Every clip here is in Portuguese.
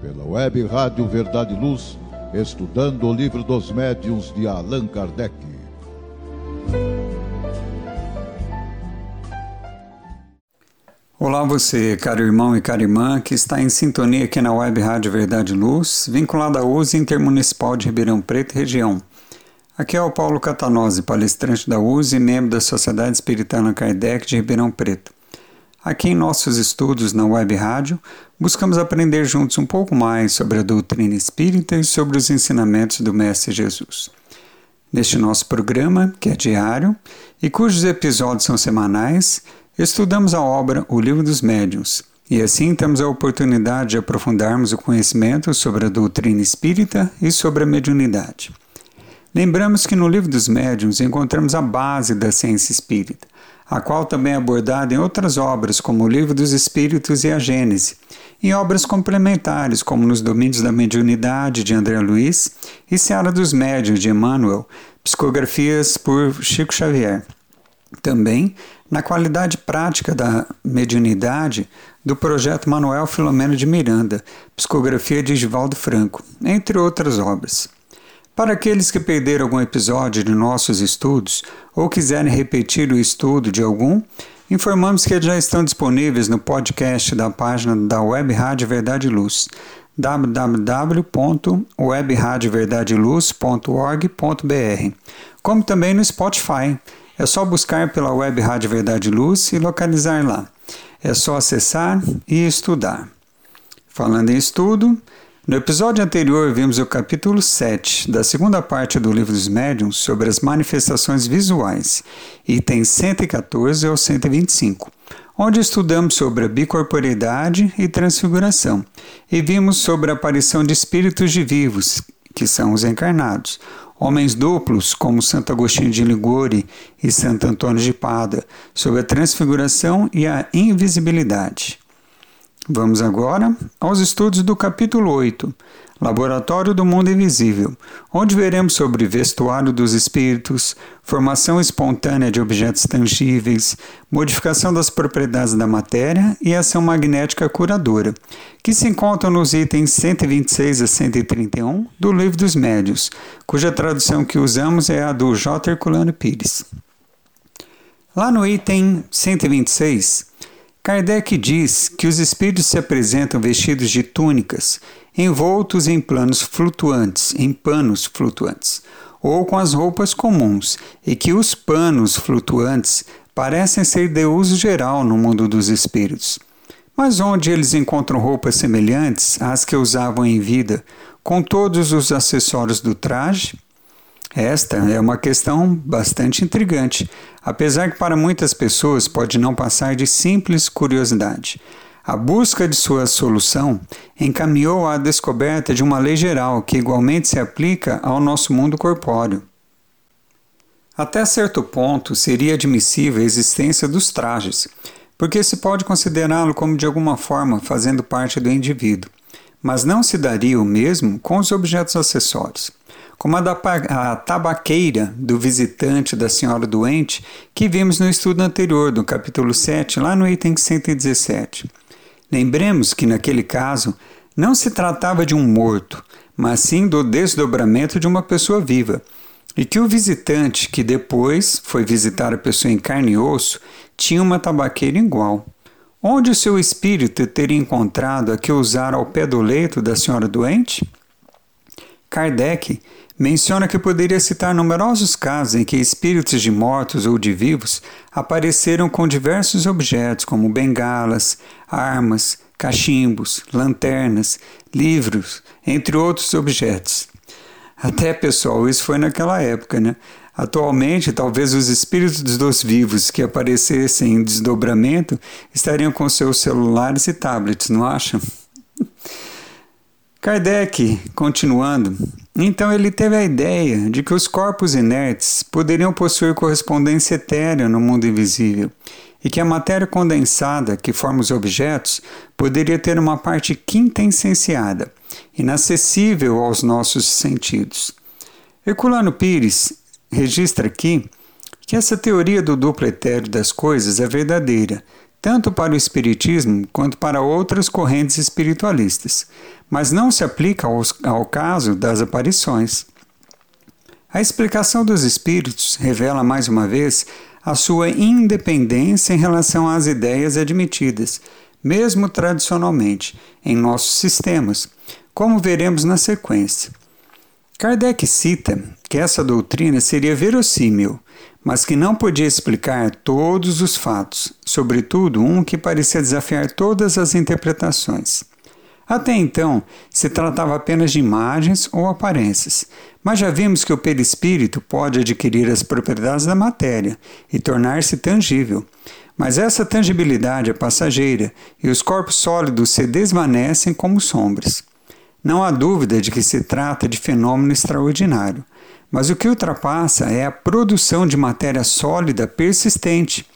pela web Rádio Verdade e Luz, estudando o livro dos médiuns de Allan Kardec. Olá você, caro irmão e cara irmã, que está em sintonia aqui na web Rádio Verdade e Luz, vinculada à USE Intermunicipal de Ribeirão Preto região. Aqui é o Paulo Catanose, palestrante da USE e membro da Sociedade Espiritana Kardec de Ribeirão Preto. Aqui em nossos estudos na Web Rádio, buscamos aprender juntos um pouco mais sobre a doutrina espírita e sobre os ensinamentos do Mestre Jesus. Neste nosso programa, que é diário e cujos episódios são semanais, estudamos a obra O Livro dos Médiuns e assim temos a oportunidade de aprofundarmos o conhecimento sobre a doutrina espírita e sobre a mediunidade. Lembramos que no Livro dos Médiuns encontramos a base da ciência espírita a qual também é abordada em outras obras, como o Livro dos Espíritos e a Gênese, em obras complementares, como nos Domínios da Mediunidade, de André Luiz, e Seara dos Médios, de Emmanuel, psicografias por Chico Xavier. Também na qualidade prática da mediunidade do projeto Manuel Filomeno de Miranda, psicografia de Givaldo Franco, entre outras obras. Para aqueles que perderam algum episódio de nossos estudos ou quiserem repetir o estudo de algum, informamos que já estão disponíveis no podcast da página da Web Rádio Verdade e Luz www.webradioverdadeluz.org.br, como também no Spotify. É só buscar pela Web Rádio Verdade Luz e localizar lá. É só acessar e estudar. Falando em estudo, no episódio anterior, vimos o capítulo 7 da segunda parte do Livro dos Médiuns sobre as manifestações visuais, itens 114 ao 125, onde estudamos sobre a bicorporeidade e transfiguração, e vimos sobre a aparição de espíritos de vivos, que são os encarnados, homens duplos, como Santo Agostinho de Ligori e Santo Antônio de Pada, sobre a transfiguração e a invisibilidade. Vamos agora aos estudos do capítulo 8, Laboratório do Mundo Invisível, onde veremos sobre vestuário dos espíritos, formação espontânea de objetos tangíveis, modificação das propriedades da matéria e ação magnética curadora, que se encontram nos itens 126 a 131 do Livro dos Médios, cuja tradução que usamos é a do J. Herculano Pires. Lá no item 126, Kardec diz que os espíritos se apresentam vestidos de túnicas, envoltos em planos flutuantes, em panos flutuantes, ou com as roupas comuns, e que os panos flutuantes parecem ser de uso geral no mundo dos espíritos. Mas onde eles encontram roupas semelhantes às que usavam em vida, com todos os acessórios do traje? Esta é uma questão bastante intrigante, apesar que para muitas pessoas pode não passar de simples curiosidade. A busca de sua solução encaminhou à descoberta de uma lei geral que igualmente se aplica ao nosso mundo corpóreo. Até certo ponto seria admissível a existência dos trajes, porque se pode considerá-lo como de alguma forma fazendo parte do indivíduo, mas não se daria o mesmo com os objetos acessórios como a da a tabaqueira do visitante da senhora doente, que vimos no estudo anterior, do capítulo 7, lá no item 117. Lembremos que, naquele caso, não se tratava de um morto, mas sim do desdobramento de uma pessoa viva, e que o visitante, que depois foi visitar a pessoa em carne e osso, tinha uma tabaqueira igual. Onde o seu espírito teria encontrado a que usar ao pé do leito da senhora doente? Kardec menciona que poderia citar numerosos casos em que espíritos de mortos ou de vivos apareceram com diversos objetos, como bengalas, armas, cachimbos, lanternas, livros, entre outros objetos. Até, pessoal, isso foi naquela época, né? Atualmente, talvez os espíritos dos vivos que aparecessem em desdobramento estariam com seus celulares e tablets, não acham? Kardec, continuando, então ele teve a ideia de que os corpos inertes poderiam possuir correspondência etérea no mundo invisível e que a matéria condensada que forma os objetos poderia ter uma parte quintessenciada, inacessível aos nossos sentidos. Herculano Pires registra aqui que essa teoria do duplo etéreo das coisas é verdadeira, tanto para o Espiritismo quanto para outras correntes espiritualistas, mas não se aplica ao caso das aparições. A explicação dos espíritos revela mais uma vez a sua independência em relação às ideias admitidas, mesmo tradicionalmente, em nossos sistemas, como veremos na sequência. Kardec cita que essa doutrina seria verossímil, mas que não podia explicar todos os fatos, sobretudo um que parecia desafiar todas as interpretações. Até então, se tratava apenas de imagens ou aparências, mas já vimos que o perispírito pode adquirir as propriedades da matéria e tornar-se tangível. Mas essa tangibilidade é passageira e os corpos sólidos se desvanecem como sombras. Não há dúvida de que se trata de fenômeno extraordinário, mas o que ultrapassa é a produção de matéria sólida persistente,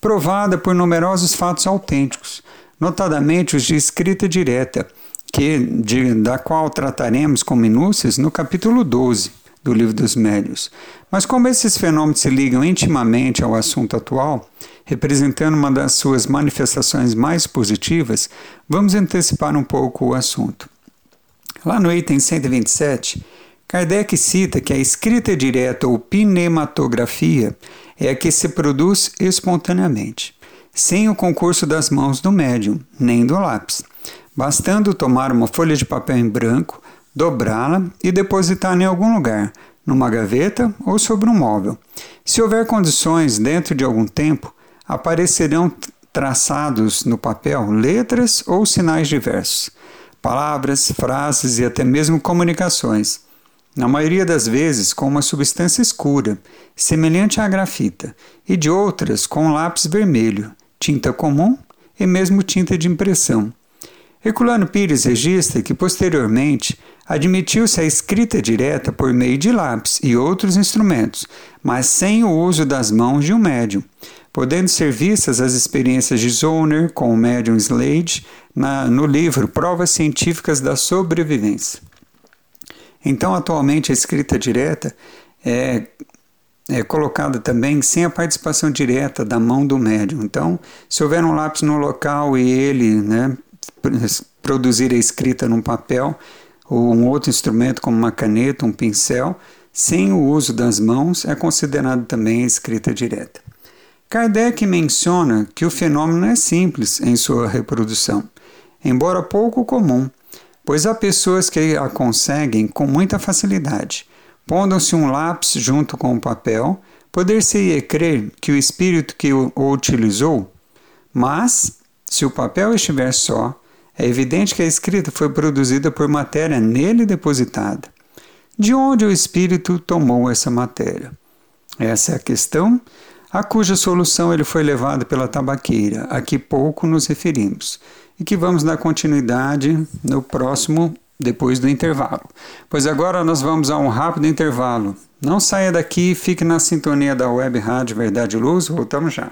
provada por numerosos fatos autênticos, notadamente os de escrita direta, que, de, da qual trataremos com minúcias no capítulo 12 do Livro dos Médios. Mas como esses fenômenos se ligam intimamente ao assunto atual, representando uma das suas manifestações mais positivas, vamos antecipar um pouco o assunto. Lá no item 127, Kardec cita que a escrita direta ou pneumatografia é a que se produz espontaneamente, sem o concurso das mãos do médium, nem do lápis, bastando tomar uma folha de papel em branco, dobrá-la e depositá-la em algum lugar, numa gaveta ou sobre um móvel. Se houver condições, dentro de algum tempo, aparecerão traçados no papel letras ou sinais diversos, palavras, frases e até mesmo comunicações na maioria das vezes com uma substância escura, semelhante à grafita, e de outras com lápis vermelho, tinta comum e mesmo tinta de impressão. Herculano Pires registra que, posteriormente, admitiu-se a escrita direta por meio de lápis e outros instrumentos, mas sem o uso das mãos de um médium, podendo ser vistas as experiências de Zollner com o médium Slade na, no livro Provas Científicas da Sobrevivência. Então, atualmente, a escrita direta é, é colocada também sem a participação direta da mão do médium. Então, se houver um lápis no local e ele né, produzir a escrita num papel ou um outro instrumento como uma caneta, um pincel, sem o uso das mãos, é considerado também escrita direta. Kardec menciona que o fenômeno é simples em sua reprodução, embora pouco comum, pois há pessoas que a conseguem com muita facilidade. Pondo-se um lápis junto com o papel, poder-se-ia crer que o espírito que o utilizou, mas, se o papel estiver só, é evidente que a escrita foi produzida por matéria nele depositada. De onde o espírito tomou essa matéria? Essa é a questão a cuja solução ele foi levado pela tabaqueira, a que pouco nos referimos e que vamos dar continuidade no próximo, depois do intervalo. Pois agora nós vamos a um rápido intervalo. Não saia daqui, fique na sintonia da Web Rádio Verdade e Luz, voltamos já.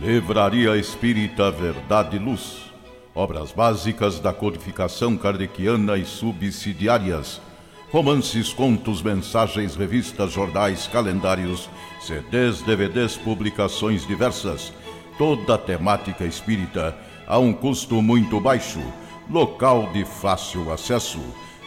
Livraria Espírita Verdade e Luz. Obras básicas da codificação kardeciana e subsidiárias. Romances, contos, mensagens, revistas, jornais, calendários CDs, DVDs, publicações diversas, toda a temática espírita a um custo muito baixo, local de fácil acesso.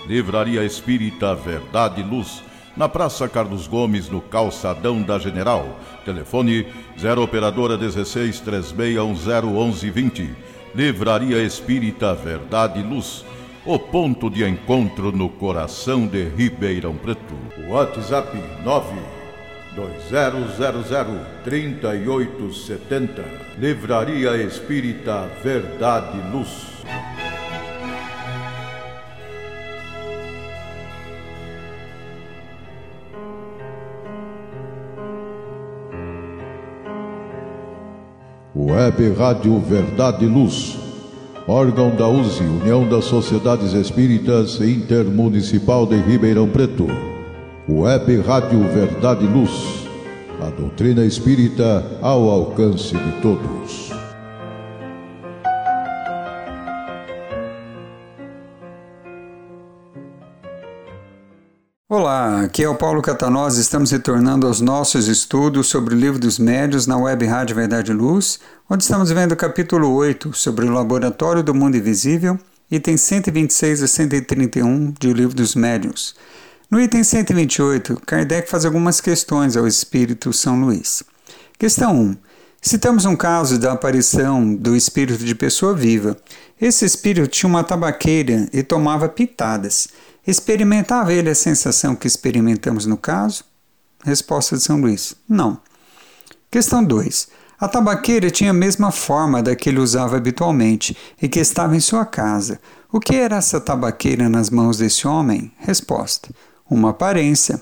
Livraria Espírita Verdade e Luz, na Praça Carlos Gomes, no Calçadão da General. Telefone 0 Operadora 16 3610 1120. Livraria Espírita Verdade e Luz, o ponto de encontro no coração de Ribeirão Preto. WhatsApp 9 2000-3870. Livraria Espírita Verdade Luz. Web Rádio Verdade Luz. Órgão da USE, União das Sociedades Espíritas Intermunicipal de Ribeirão Preto Web Rádio Verdade e Luz. A doutrina espírita ao alcance de todos. Olá, aqui é o Paulo Catanós. Estamos retornando aos nossos estudos sobre o livro dos médios na web Rádio Verdade e Luz, onde estamos vendo o capítulo 8 sobre o Laboratório do Mundo Invisível, itens 126 a 131 de O Livro dos Médiuns. No item 128, Kardec faz algumas questões ao Espírito São Luís. Questão 1. Citamos um caso da aparição do espírito de pessoa viva. Esse espírito tinha uma tabaqueira e tomava pitadas. Experimentava ele a sensação que experimentamos no caso? Resposta de São Luís: Não. Questão 2. A tabaqueira tinha a mesma forma da que ele usava habitualmente e que estava em sua casa. O que era essa tabaqueira nas mãos desse homem? Resposta: Uma aparência.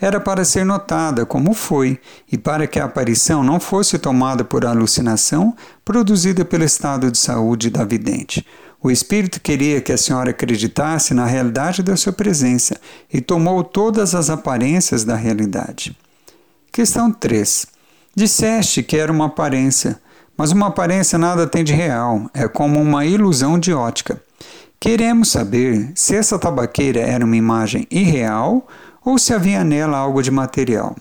Era para ser notada como foi e para que a aparição não fosse tomada por alucinação produzida pelo estado de saúde da vidente. O espírito queria que a senhora acreditasse na realidade da sua presença e tomou todas as aparências da realidade. Questão 3. Disseste que era uma aparência, mas uma aparência nada tem de real, é como uma ilusão de ótica. Queremos saber se essa tabaqueira era uma imagem irreal ou se havia nela algo de material.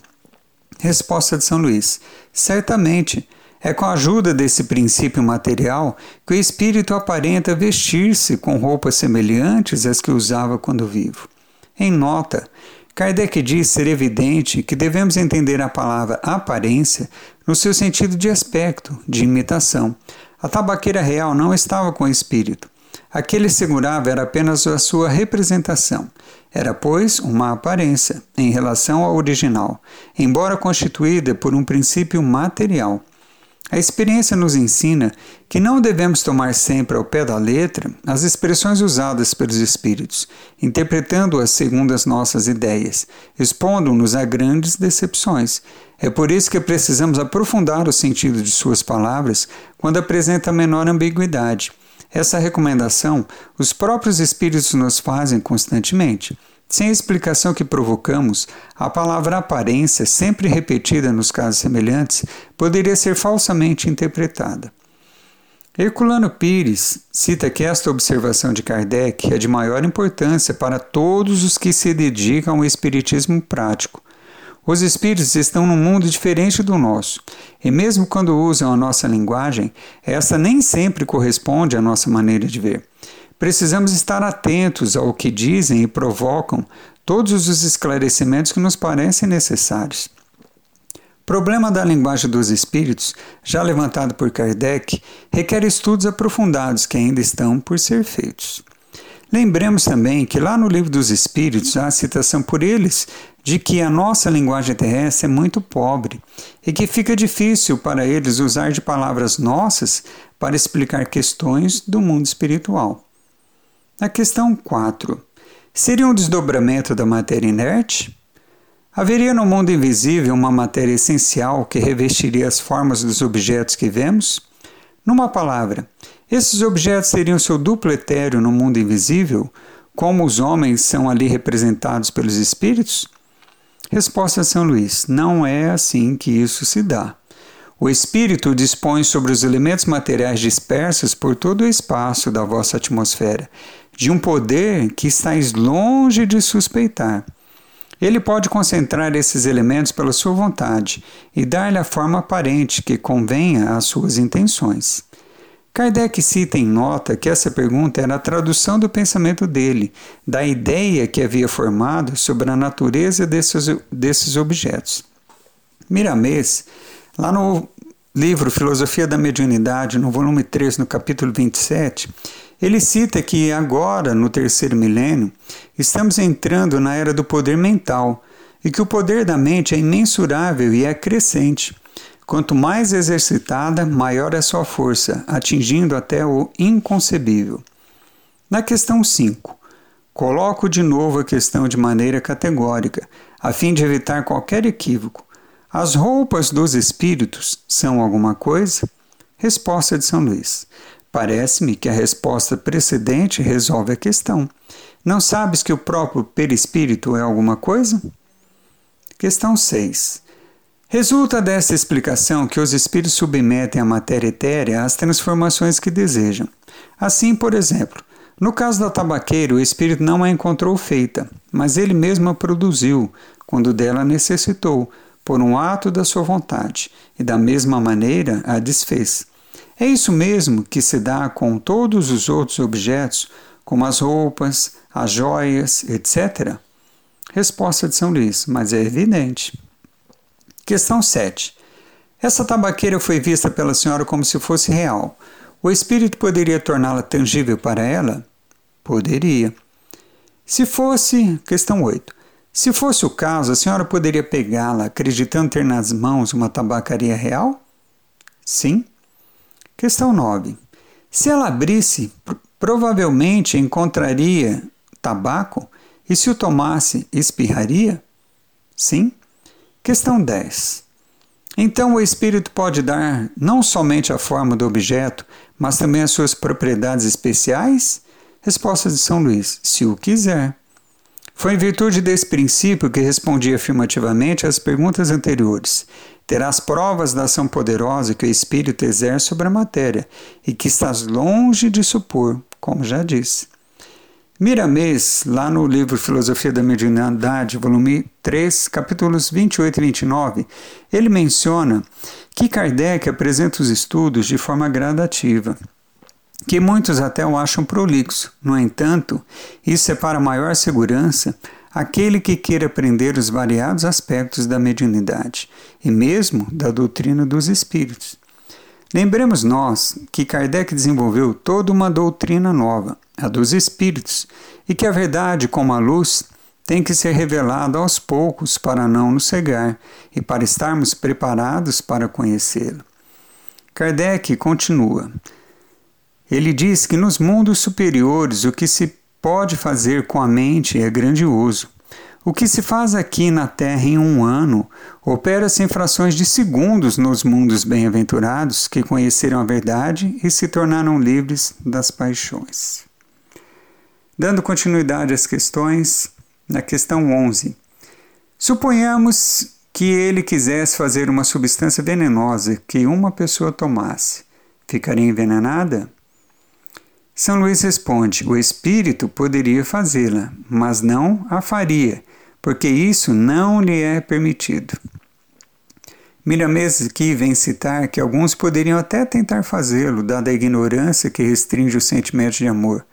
Resposta de São Luís: Certamente é com a ajuda desse princípio material que o espírito aparenta vestir-se com roupas semelhantes às que usava quando vivo. Em nota, Kardec diz ser evidente que devemos entender a palavra aparência no seu sentido de aspecto, de imitação. A tabaqueira real não estava com o espírito. Aquele segurava era apenas a sua representação. Era, pois, uma aparência em relação ao original, embora constituída por um princípio material. A experiência nos ensina que não devemos tomar sempre ao pé da letra as expressões usadas pelos espíritos, interpretando-as segundo as nossas ideias, expondo-nos a grandes decepções. É por isso que precisamos aprofundar o sentido de suas palavras quando apresenta menor ambiguidade. Essa recomendação os próprios espíritos nos fazem constantemente. Sem a explicação que provocamos, a palavra aparência, sempre repetida nos casos semelhantes, poderia ser falsamente interpretada. Herculano Pires cita que esta observação de Kardec é de maior importância para todos os que se dedicam ao espiritismo prático. Os espíritos estão num mundo diferente do nosso, e mesmo quando usam a nossa linguagem, essa nem sempre corresponde à nossa maneira de ver. Precisamos estar atentos ao que dizem e provocam todos os esclarecimentos que nos parecem necessários. Problema da linguagem dos espíritos, já levantado por Kardec, requer estudos aprofundados que ainda estão por ser feitos. Lembremos também que lá no Livro dos Espíritos há a citação por eles de que a nossa linguagem terrestre é muito pobre e que fica difícil para eles usar de palavras nossas para explicar questões do mundo espiritual. Na questão 4, seria um desdobramento da matéria inerte? Haveria no mundo invisível uma matéria essencial que revestiria as formas dos objetos que vemos? Numa palavra, esses objetos teriam seu duplo etéreo no mundo invisível, como os homens são ali representados pelos espíritos? Resposta a São Luís: não é assim que isso se dá. O espírito dispõe sobre os elementos materiais dispersos por todo o espaço da vossa atmosfera de um poder que estáis longe de suspeitar. Ele pode concentrar esses elementos pela sua vontade e dar-lhe a forma aparente que convenha às suas intenções. Kardec cita em nota que essa pergunta era a tradução do pensamento dele, da ideia que havia formado sobre a natureza desses, desses objetos. Miramês, lá no livro Filosofia da Mediunidade, no volume 3, no capítulo 27, ele cita que agora, no terceiro milênio, estamos entrando na era do poder mental e que o poder da mente é imensurável e é crescente. Quanto mais exercitada, maior é sua força, atingindo até o inconcebível. Na questão 5, coloco de novo a questão de maneira categórica, a fim de evitar qualquer equívoco. As roupas dos espíritos são alguma coisa? Resposta de São Luís. Parece-me que a resposta precedente resolve a questão. Não sabes que o próprio perispírito é alguma coisa? Questão 6. Resulta dessa explicação que os espíritos submetem a matéria etérea às transformações que desejam. Assim, por exemplo, No caso da tabaqueira, o espírito não a encontrou feita, mas ele mesmo a produziu, quando dela necessitou, por um ato da sua vontade, e da mesma maneira a desfez. É isso mesmo que se dá com todos os outros objetos, como as roupas, as joias, etc. Resposta de São Luís, mas é evidente. Questão 7. Essa tabaqueira foi vista pela senhora como se fosse real. O espírito poderia torná-la tangível para ela? Poderia. Se fosse. Questão 8. Se fosse o caso, a senhora poderia pegá-la acreditando ter nas mãos uma tabacaria real? Sim. Questão 9. Se ela abrisse, provavelmente encontraria tabaco e se o tomasse, espirraria? Sim. Questão 10. Então o espírito pode dar não somente a forma do objeto, mas também as suas propriedades especiais? Resposta de São Luís: se o quiser. Foi em virtude desse princípio que respondi afirmativamente às perguntas anteriores. Terás provas da ação poderosa que o espírito exerce sobre a matéria e que estás longe de supor, como já disse. Miramês, lá no livro Filosofia da Mediunidade, volume 3, capítulos 28 e 29, ele menciona que Kardec apresenta os estudos de forma gradativa, que muitos até o acham prolixo. No entanto, isso é para maior segurança aquele que queira aprender os variados aspectos da mediunidade e mesmo da doutrina dos espíritos. Lembremos nós que Kardec desenvolveu toda uma doutrina nova, a dos espíritos, e que a verdade, como a luz, tem que ser revelada aos poucos para não nos cegar e para estarmos preparados para conhecê-lo. Kardec continua. Ele diz que nos mundos superiores o que se pode fazer com a mente é grandioso. O que se faz aqui na Terra em um ano opera-se em frações de segundos nos mundos bem-aventurados que conheceram a verdade e se tornaram livres das paixões. Dando continuidade às questões, na questão 11. Suponhamos que ele quisesse fazer uma substância venenosa que uma pessoa tomasse. Ficaria envenenada? São Luís responde: o espírito poderia fazê-la, mas não a faria, porque isso não lhe é permitido. Miramês aqui vem citar que alguns poderiam até tentar fazê-lo, dada a ignorância que restringe o sentimento de amor.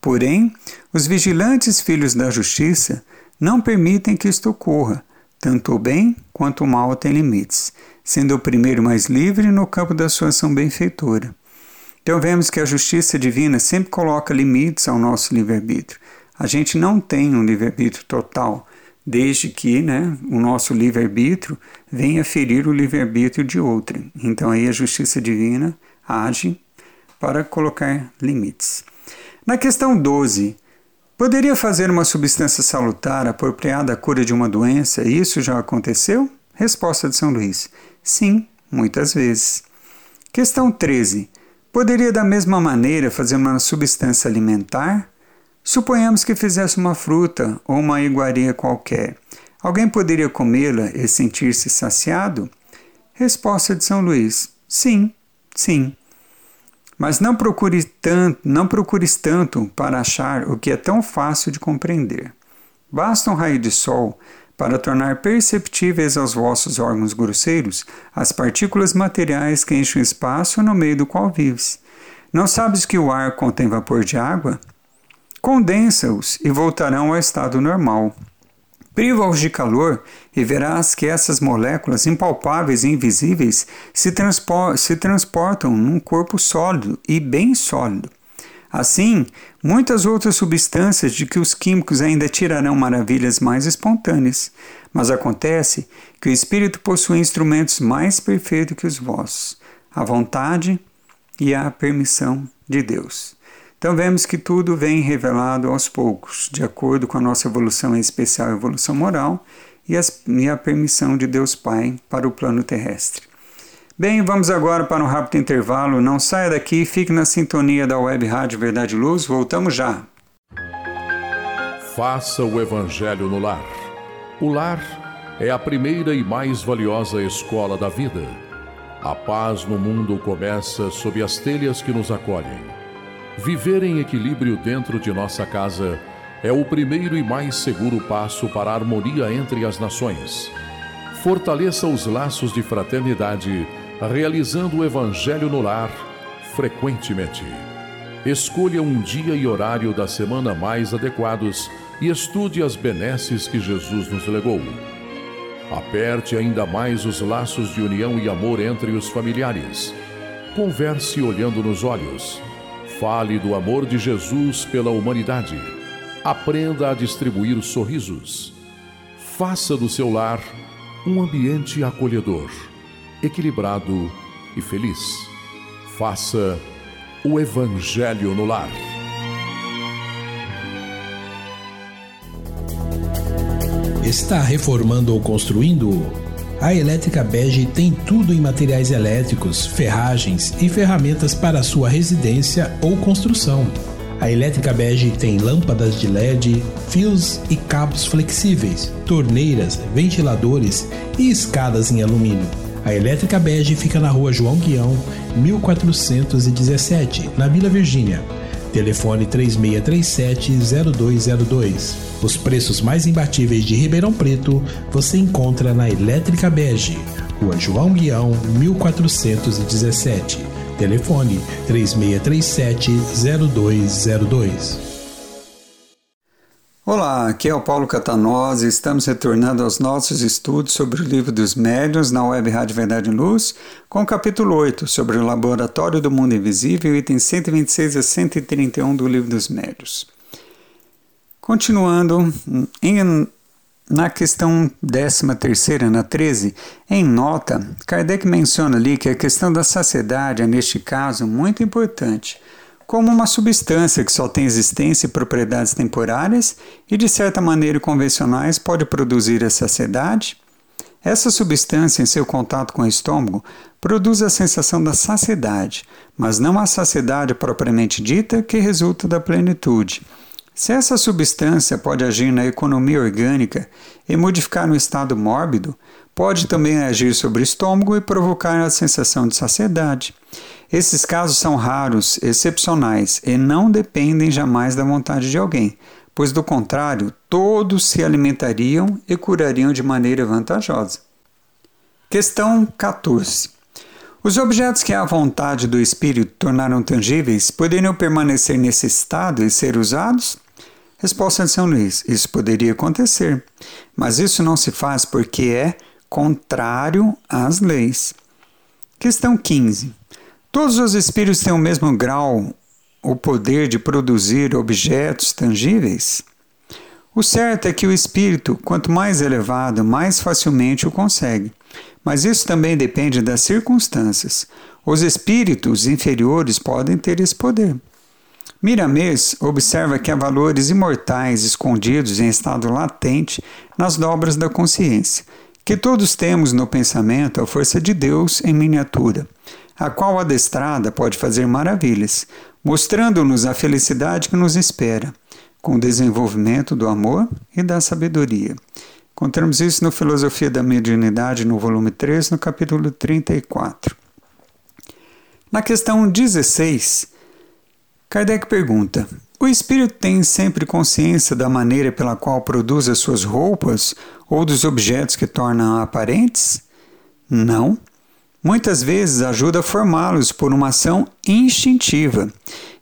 Porém, os vigilantes filhos da justiça não permitem que isto ocorra. Tanto o bem quanto o mal têm limites, sendo o primeiro mais livre no campo da sua ação benfeitora. Então vemos que a justiça divina sempre coloca limites ao nosso livre-arbítrio. A gente não tem um livre-arbítrio total, desde que né, o nosso livre-arbítrio venha ferir o livre-arbítrio de outrem. Então aí a justiça divina age para colocar limites. Na questão 12, poderia fazer uma substância salutar apropriada à cura de uma doença? Isso já aconteceu? Resposta de São Luís: Sim, muitas vezes. Questão 13. Poderia da mesma maneira fazer uma substância alimentar? Suponhamos que fizesse uma fruta ou uma iguaria qualquer. Alguém poderia comê-la e sentir-se saciado? Resposta de São Luís: Sim, sim. Mas não procure tanto, não procures tanto para achar o que é tão fácil de compreender. Basta um raio de sol para tornar perceptíveis aos vossos órgãos grosseiros as partículas materiais que enchem o espaço no meio do qual vives. Não sabes que o ar contém vapor de água? Condensa-os e voltarão ao estado normal. Priva-os de calor e verás que essas moléculas impalpáveis e invisíveis se, se transportam num corpo sólido e bem sólido. Assim, muitas outras substâncias de que os químicos ainda tirarão maravilhas mais espontâneas, mas acontece que o espírito possui instrumentos mais perfeitos que os vossos, a vontade e a permissão de Deus. Então vemos que tudo vem revelado aos poucos, de acordo com a nossa evolução, em especial a evolução moral, e, as, e a permissão de Deus Pai para o plano terrestre. Bem, vamos agora para um rápido intervalo. Não saia daqui, fique na sintonia da Web Rádio Verdade e Luz. Voltamos já. Faça o Evangelho no lar. O lar é a primeira e mais valiosa escola da vida. A paz no mundo começa sob as telhas que nos acolhem. Viver em equilíbrio dentro de nossa casa é o primeiro e mais seguro passo para a harmonia entre as nações. Fortaleça os laços de fraternidade, realizando o Evangelho no lar frequentemente. Escolha um dia e horário da semana mais adequados e estude as benesses que Jesus nos legou. Aperte ainda mais os laços de união e amor entre os familiares. Converse olhando nos olhos. Fale do amor de Jesus pela humanidade. Aprenda a distribuir sorrisos. Faça do seu lar um ambiente acolhedor, equilibrado e feliz. Faça o Evangelho no lar. Está reformando ou construindo? A Elétrica Bege tem tudo em materiais elétricos, ferragens e ferramentas para sua residência ou construção. A Elétrica Bege tem lâmpadas de LED, fios e cabos flexíveis, torneiras, ventiladores e escadas em alumínio. A Elétrica Bege fica na rua João Guião, 1417, na Vila Virgínia. Telefone 3637-0202. Os preços mais imbatíveis de Ribeirão Preto você encontra na Elétrica Bege, Rua João Guião, 1417. Telefone 3637-0202. Olá, aqui é o Paulo Catanose. Estamos retornando aos nossos estudos sobre o livro dos médiuns na Web Rádio Verdade e Luz, com o capítulo 8 sobre o Laboratório do Mundo Invisível, itens 126 a 131 do livro dos médiuns. Continuando, em, na questão 13, na 13, em nota, Kardec menciona ali que a questão da saciedade é, neste caso, muito importante como uma substância que só tem existência e propriedades temporárias e, de certa maneira, convencionais, pode produzir a saciedade. Essa substância, em seu contato com o estômago, produz a sensação da saciedade, mas não a saciedade propriamente dita que resulta da plenitude. Se essa substância pode agir na economia orgânica e modificar no estado mórbido, pode também agir sobre o estômago e provocar a sensação de saciedade. Esses casos são raros, excepcionais e não dependem jamais da vontade de alguém, pois do contrário, todos se alimentariam e curariam de maneira vantajosa. Questão 14. Os objetos que a vontade do espírito tornaram tangíveis poderiam permanecer nesse estado e ser usados? Resposta de São Luís: Isso poderia acontecer, mas isso não se faz porque é contrário às leis. Questão 15. Todos os espíritos têm o mesmo grau, o poder de produzir objetos tangíveis? O certo é que o espírito, quanto mais elevado, mais facilmente o consegue. Mas isso também depende das circunstâncias. Os espíritos inferiores podem ter esse poder. Miramês observa que há valores imortais escondidos em estado latente nas dobras da consciência, que todos temos no pensamento a força de Deus em miniatura a qual adestrada pode fazer maravilhas, mostrando-nos a felicidade que nos espera, com o desenvolvimento do amor e da sabedoria. Encontramos isso no Filosofia da Mediunidade, no volume 3, no capítulo 34. Na questão 16, Kardec pergunta: O espírito tem sempre consciência da maneira pela qual produz as suas roupas ou dos objetos que tornam aparentes? Não. Muitas vezes ajuda a formá-los por uma ação instintiva,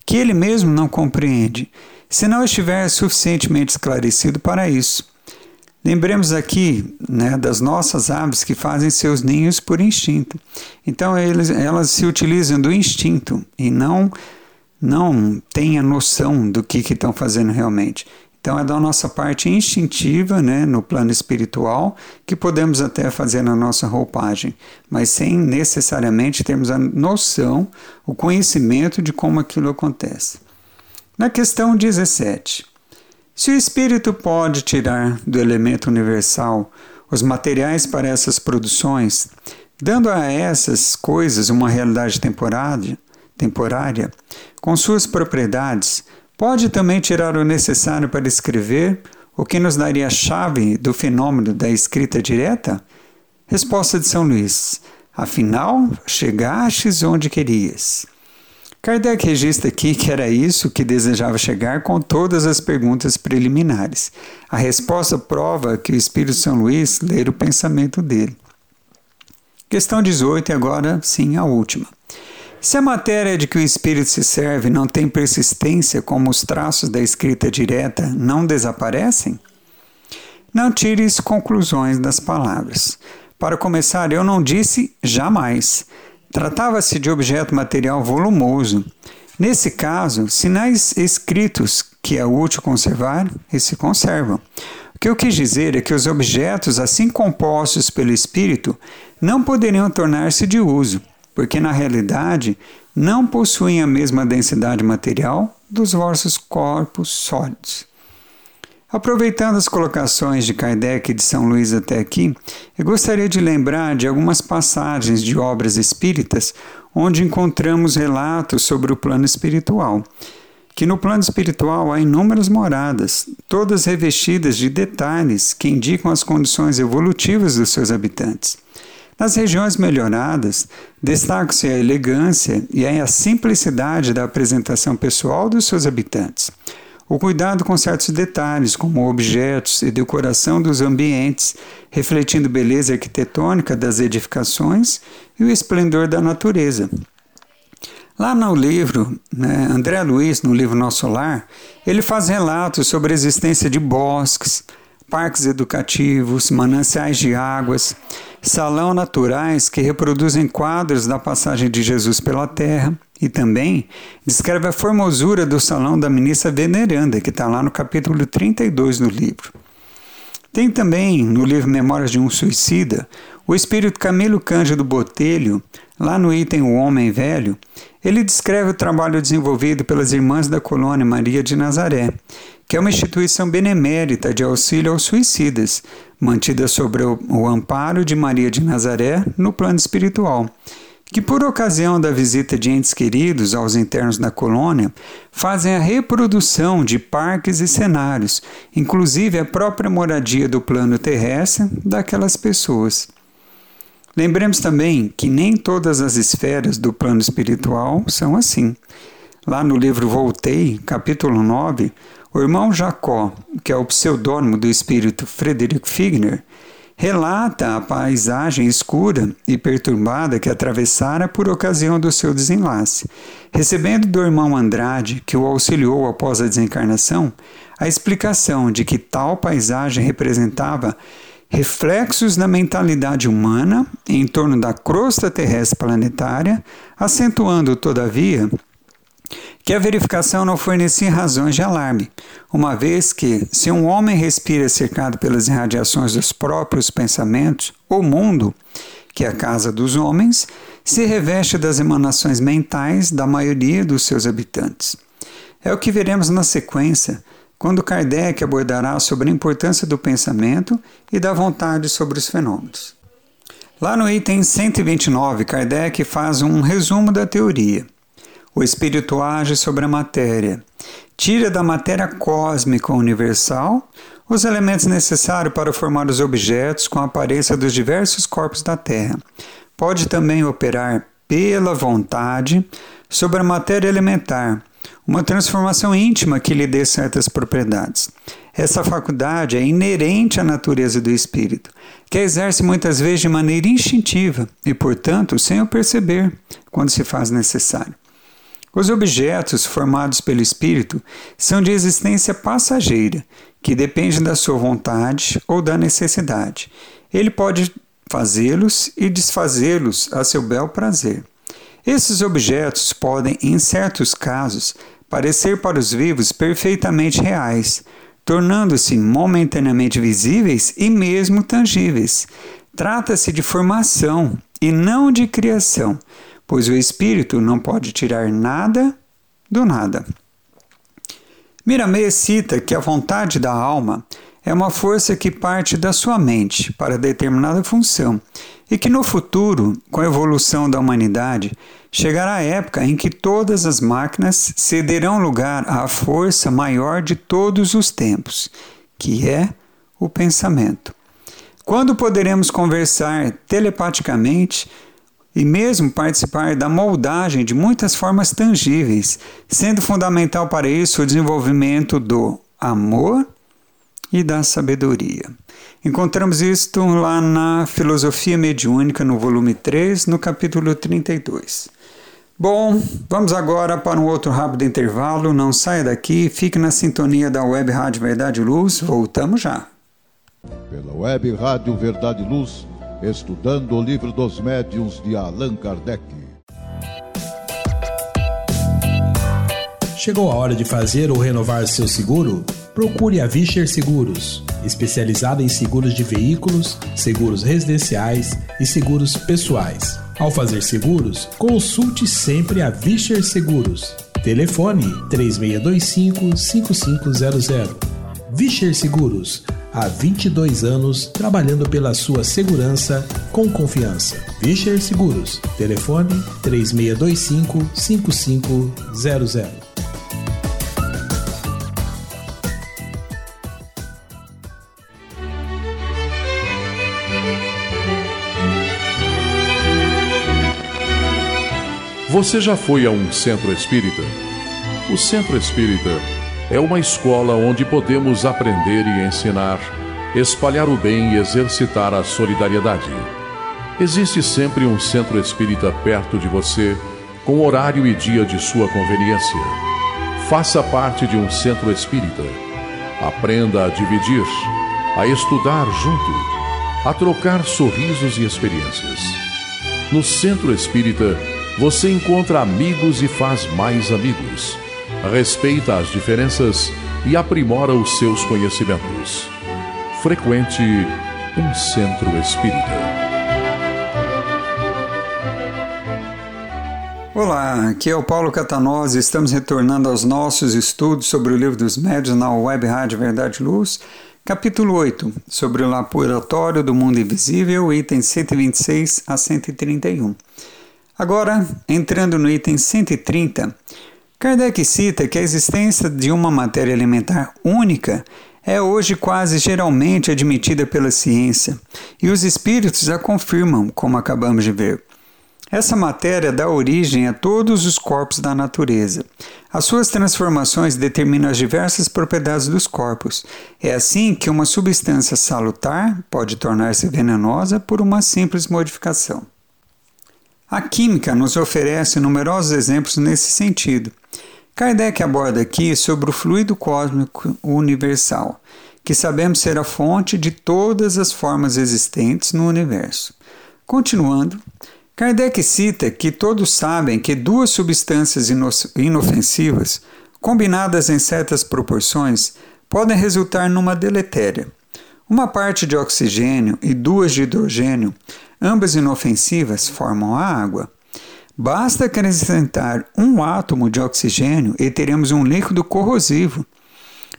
que ele mesmo não compreende, se não estiver suficientemente esclarecido para isso. Lembremos aqui né, das nossas aves que fazem seus ninhos por instinto. Então eles, elas se utilizam do instinto e não não têm a noção do que estão fazendo realmente. Então é da nossa parte instintiva, né, no plano espiritual, que podemos até fazer na nossa roupagem, mas sem necessariamente termos a noção, o conhecimento de como aquilo acontece. Na questão 17. Se o espírito pode tirar do elemento universal os materiais para essas produções, dando a essas coisas uma realidade temporária, temporária com suas propriedades, Pode também tirar o necessário para escrever, o que nos daria a chave do fenômeno da escrita direta? Resposta de São Luís: Afinal, chegastes onde querias. Kardec registra aqui que era isso que desejava chegar com todas as perguntas preliminares. A resposta prova que o Espírito São Luís lera o pensamento dele. Questão 18, e agora sim a última. Se a matéria de que o espírito se serve não tem persistência, como os traços da escrita direta não desaparecem? Não tires conclusões das palavras. Para começar, eu não disse jamais. Tratava-se de objeto material volumoso. Nesse caso, sinais escritos que é útil conservar e se conservam. O que eu quis dizer é que os objetos, assim compostos pelo espírito, não poderiam tornar-se de uso, porque na realidade não possuem a mesma densidade material dos vossos corpos sólidos. Aproveitando as colocações de Kardec e de São Luís até aqui, eu gostaria de lembrar de algumas passagens de obras espíritas onde encontramos relatos sobre o plano espiritual. Que no plano espiritual há inúmeras moradas, todas revestidas de detalhes que indicam as condições evolutivas dos seus habitantes. Nas regiões melhoradas, destaca-se a elegância e a simplicidade da apresentação pessoal dos seus habitantes o cuidado com certos detalhes, como objetos e decoração dos ambientes, refletindo beleza arquitetônica das edificações e o esplendor da natureza. Lá no livro, né, André Luiz, no livro Nosso Lar, ele faz relatos sobre a existência de bosques, parques educativos, mananciais de águas, salão naturais que reproduzem quadros da passagem de Jesus pela terra e também descreve a formosura do salão da ministra veneranda, que está lá no capítulo 32 do livro. Tem também no livro Memórias de um Suicida o espírito Camilo Cândido Botelho, lá no item O Homem Velho, ele descreve o trabalho desenvolvido pelas Irmãs da Colônia Maria de Nazaré, que é uma instituição benemérita de auxílio aos suicidas, mantida sobre o, o amparo de Maria de Nazaré no plano espiritual que, por ocasião da visita de entes queridos aos internos da colônia, fazem a reprodução de parques e cenários, inclusive a própria moradia do plano terrestre daquelas pessoas. Lembremos também que nem todas as esferas do plano espiritual são assim. Lá no livro Voltei, capítulo 9, o irmão Jacó, que é o pseudônimo do espírito Frederick Figner, relata a paisagem escura e perturbada que atravessara por ocasião do seu desenlace, recebendo do irmão Andrade, que o auxiliou após a desencarnação, a explicação de que tal paisagem representava reflexos da mentalidade humana em torno da crosta terrestre planetária, acentuando, todavia, que a verificação não fornecia razões de alarme, uma vez que, se um homem respira cercado pelas irradiações dos próprios pensamentos, o mundo, que é a casa dos homens, se reveste das emanações mentais da maioria dos seus habitantes. É o que veremos na sequência, quando Kardec abordará sobre a importância do pensamento e da vontade sobre os fenômenos. Lá no item 129, Kardec faz um resumo da teoria. O espírito age sobre a matéria, tira da matéria cósmica universal os elementos necessários para formar os objetos com a aparência dos diversos corpos da Terra. Pode também operar pela vontade sobre a matéria elementar, uma transformação íntima que lhe dê certas propriedades. Essa faculdade é inerente à natureza do espírito, que a exerce muitas vezes de maneira instintiva e, portanto, sem o perceber, quando se faz necessário. Os objetos formados pelo espírito são de existência passageira, que depende da sua vontade ou da necessidade. Ele pode fazê-los e desfazê-los a seu bel prazer. Esses objetos podem, em certos casos, parecer para os vivos perfeitamente reais, tornando-se momentaneamente visíveis e mesmo tangíveis. Trata-se de formação e não de criação, pois o espírito não pode tirar nada do nada. Miramê cita que a vontade da alma é uma força que parte da sua mente para determinada função e que no futuro, com a evolução da humanidade, chegará a época em que todas as máquinas cederão lugar à força maior de todos os tempos, que é o pensamento. Quando poderemos conversar telepaticamente e mesmo participar da moldagem de muitas formas tangíveis, sendo fundamental para isso o desenvolvimento do amor e da sabedoria. Encontramos isto lá na Filosofia Mediúnica, no volume 3, no capítulo 32. Bom, vamos agora para um outro rápido intervalo. Não saia daqui, fique na sintonia da Web Rádio Verdade e Luz. Voltamos já. Pela Web Rádio Verdade e Luz, estudando o livro dos médiuns de Allan Kardec. Chegou a hora de fazer ou renovar seu seguro? Procure a Vischer Seguros, especializada em seguros de veículos, seguros residenciais e seguros pessoais. Ao fazer seguros, consulte sempre a Vischer Seguros. Telefone 3625 5500. Vischer Seguros, há 22 anos trabalhando pela sua segurança com confiança. Vischer Seguros. Telefone 3625 5500. Você já foi a um centro espírita? O centro espírita é uma escola onde podemos aprender e ensinar, espalhar o bem e exercitar a solidariedade. Existe sempre um centro espírita perto de você, com horário e dia de sua conveniência. Faça parte de um centro espírita. Aprenda a dividir, a estudar junto, a trocar sorrisos e experiências. No centro espírita, você encontra amigos e faz mais amigos. Respeita as diferenças e aprimora os seus conhecimentos. Frequente um centro espírita. Olá, aqui é o Paulo Catanose. Estamos retornando aos nossos estudos sobre o livro dos médios na Web Rádio Verdade Luz, capítulo 8, sobre o laboratório do mundo invisível, itens 126 a 131. Agora, entrando no item 130, Kardec cita que a existência de uma matéria alimentar única é hoje quase geralmente admitida pela ciência, e os espíritos a confirmam, como acabamos de ver. Essa matéria dá origem a todos os corpos da natureza. As suas transformações determinam as diversas propriedades dos corpos. É assim que uma substância salutar pode tornar-se venenosa por uma simples modificação. A química nos oferece numerosos exemplos nesse sentido. Kardec aborda aqui sobre o fluido cósmico universal, que sabemos ser a fonte de todas as formas existentes no universo. Continuando, Kardec cita que todos sabem que duas substâncias inofensivas, combinadas em certas proporções, podem resultar numa deletéria. Uma parte de oxigênio e duas de hidrogênio ambas inofensivas, formam a água. Basta acrescentar um átomo de oxigênio e teremos um líquido corrosivo.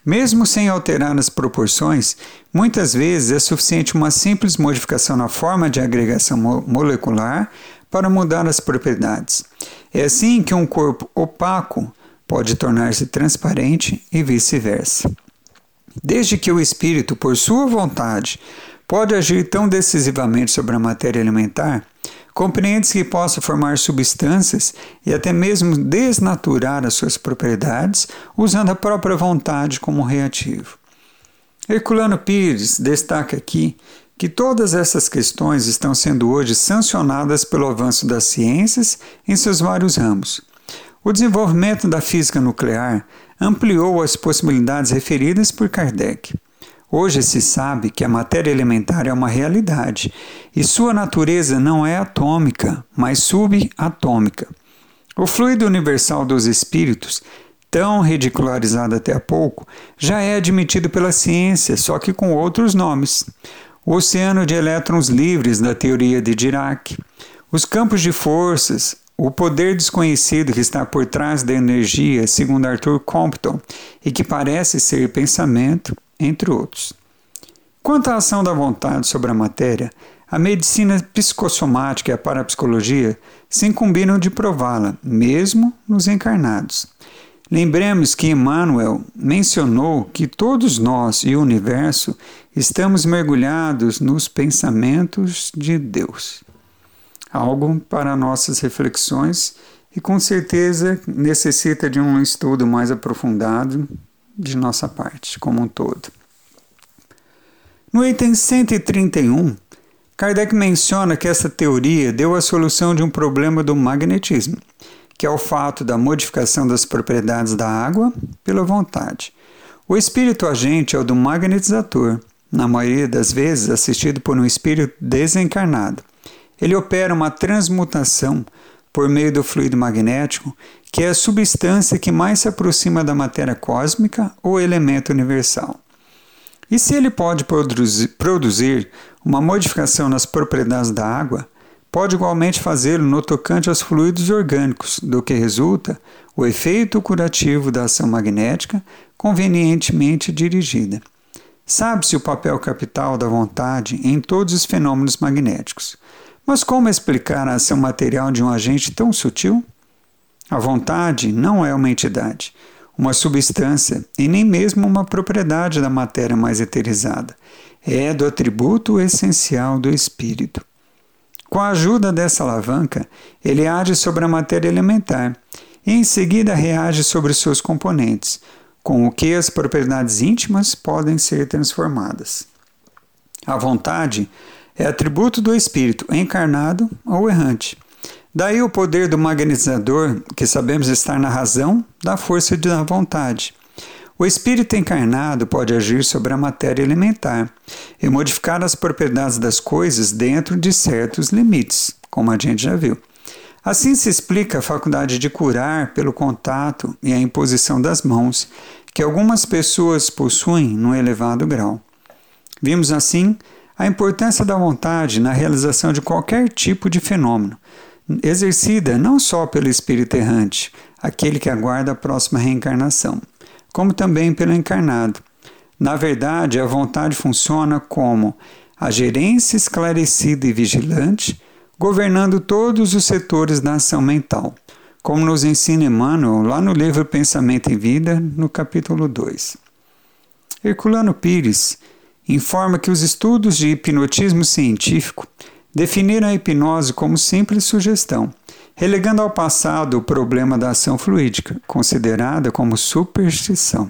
Mesmo sem alterar as proporções, muitas vezes é suficiente uma simples modificação na forma de agregação molecular para mudar as propriedades. É assim que um corpo opaco pode tornar-se transparente e vice-versa. Desde que o espírito, por sua vontade, pode agir tão decisivamente sobre a matéria alimentar, compreende-se que possa formar substâncias e até mesmo desnaturar as suas propriedades usando a própria vontade como reativo. Herculano Pires destaca aqui que todas essas questões estão sendo hoje sancionadas pelo avanço das ciências em seus vários ramos. O desenvolvimento da física nuclear ampliou as possibilidades referidas por Kardec. Hoje se sabe que a matéria elementar é uma realidade e sua natureza não é atômica, mas subatômica. O fluido universal dos espíritos, tão ridicularizado até há pouco, já é admitido pela ciência, só que com outros nomes. O oceano de elétrons livres da teoria de Dirac, os campos de forças, o poder desconhecido que está por trás da energia, segundo Arthur Compton, e que parece ser pensamento, entre outros. Quanto à ação da vontade sobre a matéria, a medicina psicossomática e a parapsicologia se incumbinam de prová-la, mesmo nos encarnados. Lembremos que Emmanuel mencionou que todos nós e o universo estamos mergulhados nos pensamentos de Deus. Algo para nossas reflexões e com certeza necessita de um estudo mais aprofundado de nossa parte, como um todo. No item 131, Kardec menciona que essa teoria deu a solução de um problema do magnetismo, que é o fato da modificação das propriedades da água pela vontade. O espírito agente é o do magnetizador, na maioria das vezes assistido por um espírito desencarnado. Ele opera uma transmutação por meio do fluido magnético, que é a substância que mais se aproxima da matéria cósmica ou elemento universal. E se ele pode produzir uma modificação nas propriedades da água, pode igualmente fazê-lo no tocante aos fluidos orgânicos, do que resulta o efeito curativo da ação magnética convenientemente dirigida. Sabe-se o papel capital da vontade em todos os fenômenos magnéticos. Mas como explicar a ação material de um agente tão sutil? A vontade não é uma entidade, uma substância e nem mesmo uma propriedade da matéria mais eterizada. É do atributo essencial do espírito. Com a ajuda dessa alavanca, ele age sobre a matéria elementar e em seguida reage sobre seus componentes, com o que as propriedades íntimas podem ser transformadas. A vontade é atributo do espírito encarnado ou errante. Daí o poder do magnetizador, que sabemos estar na razão da força da vontade. O espírito encarnado pode agir sobre a matéria elementar e modificar as propriedades das coisas dentro de certos limites, como a gente já viu. Assim se explica a faculdade de curar pelo contato e a imposição das mãos, que algumas pessoas possuem num elevado grau. Vimos assim a importância da vontade na realização de qualquer tipo de fenômeno, exercida não só pelo espírito errante, aquele que aguarda a próxima reencarnação, como também pelo encarnado. Na verdade, a vontade funciona como a gerência esclarecida e vigilante, governando todos os setores da ação mental, como nos ensina Emmanuel lá no livro Pensamento em Vida, no capítulo 2. Herculano Pires informa que os estudos de hipnotismo científico definiram a hipnose como simples sugestão, relegando ao passado o problema da ação fluídica, considerada como superstição.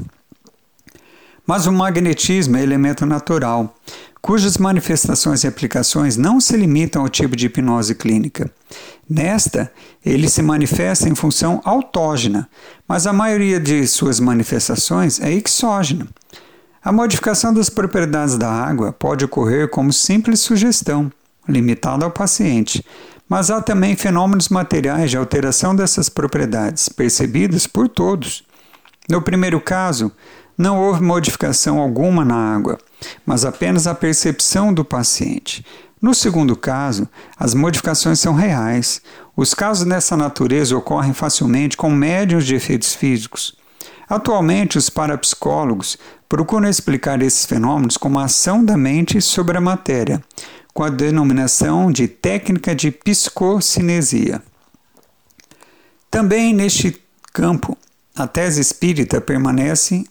Mas o magnetismo é elemento natural, cujas manifestações e aplicações não se limitam ao tipo de hipnose clínica. Nesta, ele se manifesta em função autógena, mas a maioria de suas manifestações é exógena. A modificação das propriedades da água pode ocorrer como simples sugestão, limitada ao paciente, mas há também fenômenos materiais de alteração dessas propriedades, percebidos por todos. No primeiro caso, não houve modificação alguma na água, mas apenas a percepção do paciente. No segundo caso, as modificações são reais. Os casos dessa natureza ocorrem facilmente com médiums de efeitos físicos. Atualmente, os parapsicólogos procuram explicar esses fenômenos como a ação da mente sobre a matéria, com a denominação de técnica de psicocinesia. Também neste campo, a tese espírita permanece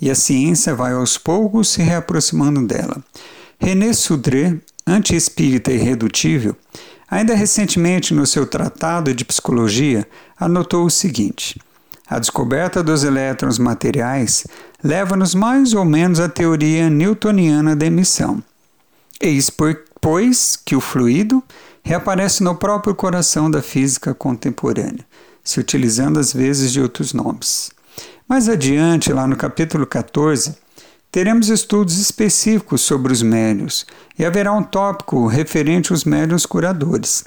e a ciência vai aos poucos se reaproximando dela. René Sudré, anti-espírita irredutível, ainda recentemente no seu Tratado de Psicologia, anotou o seguinte: a descoberta dos elétrons materiais leva-nos mais ou menos à teoria newtoniana da emissão. Eis, pois, que o fluido reaparece no próprio coração da física contemporânea, se utilizando às vezes de outros nomes. Mais adiante, lá no capítulo 14, teremos estudos específicos sobre os médios e haverá um tópico referente aos médios curadores.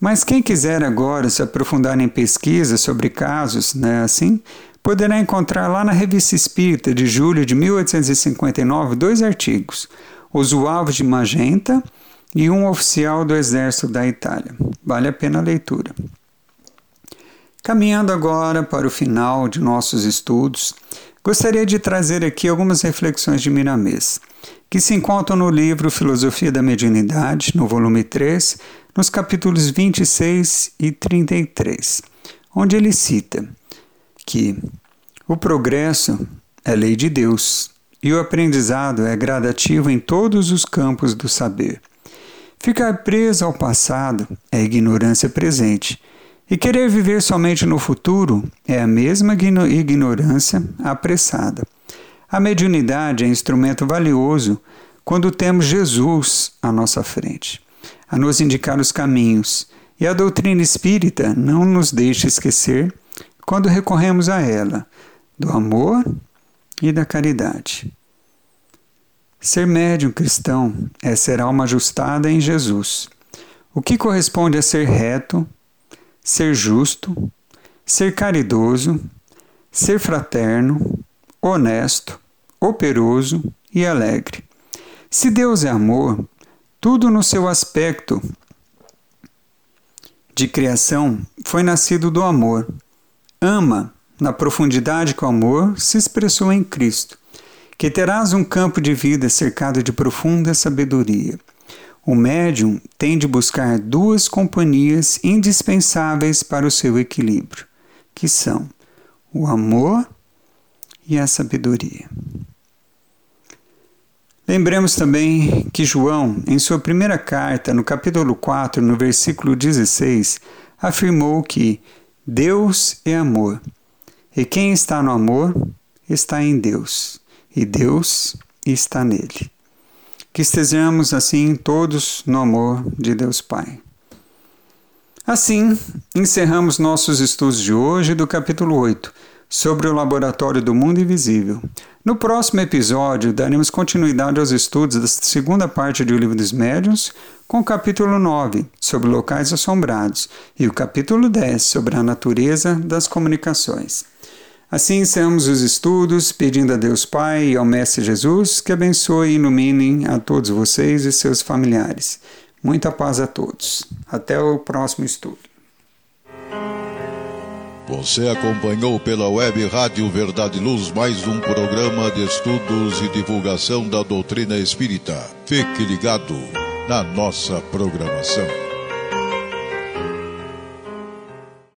Mas quem quiser agora se aprofundar em pesquisas sobre casos, né, assim, poderá encontrar lá na Revista Espírita de julho de 1859 dois artigos, Os Uavos de Magenta e um oficial do Exército da Itália. Vale a pena a leitura. Caminhando agora para o final de nossos estudos, gostaria de trazer aqui algumas reflexões de Miramês, que se encontram no livro Filosofia da Mediunidade, no volume 3, nos capítulos 26 e 33, onde ele cita que o progresso é lei de Deus e o aprendizado é gradativo em todos os campos do saber. Ficar preso ao passado é ignorância presente, e querer viver somente no futuro é a mesma ignorância apressada. A mediunidade é instrumento valioso quando temos Jesus à nossa frente, a nos indicar os caminhos, e a doutrina espírita não nos deixa esquecer quando recorremos a ela, do amor e da caridade. Ser médium cristão é ser alma ajustada em Jesus, o que corresponde a ser reto, ser justo, ser caridoso, ser fraterno, honesto, operoso e alegre. Se Deus é amor, tudo no seu aspecto de criação foi nascido do amor. Ama na profundidade que o amor se expressou em Cristo, que terás um campo de vida cercado de profunda sabedoria. O médium tem de buscar duas companhias indispensáveis para o seu equilíbrio, que são o amor e a sabedoria. Lembremos também que João, em sua primeira carta, no capítulo 4, no versículo 16, afirmou que Deus é amor e quem está no amor está em Deus, e Deus está nele. Que estejamos assim todos no amor de Deus Pai. Assim, encerramos nossos estudos de hoje do capítulo 8, sobre o Laboratório do Mundo Invisível. No próximo episódio, daremos continuidade aos estudos da segunda parte do Livro dos Médiuns, com o capítulo 9, sobre locais assombrados, e o capítulo 10, sobre a natureza das comunicações. Assim encerramos os estudos, pedindo a Deus Pai e ao Mestre Jesus que abençoe e ilumine a todos vocês e seus familiares. Muita paz a todos. Até o próximo estudo. Você acompanhou pela web Rádio Verdade Luz mais um programa de estudos e divulgação da doutrina espírita. Fique ligado na nossa programação.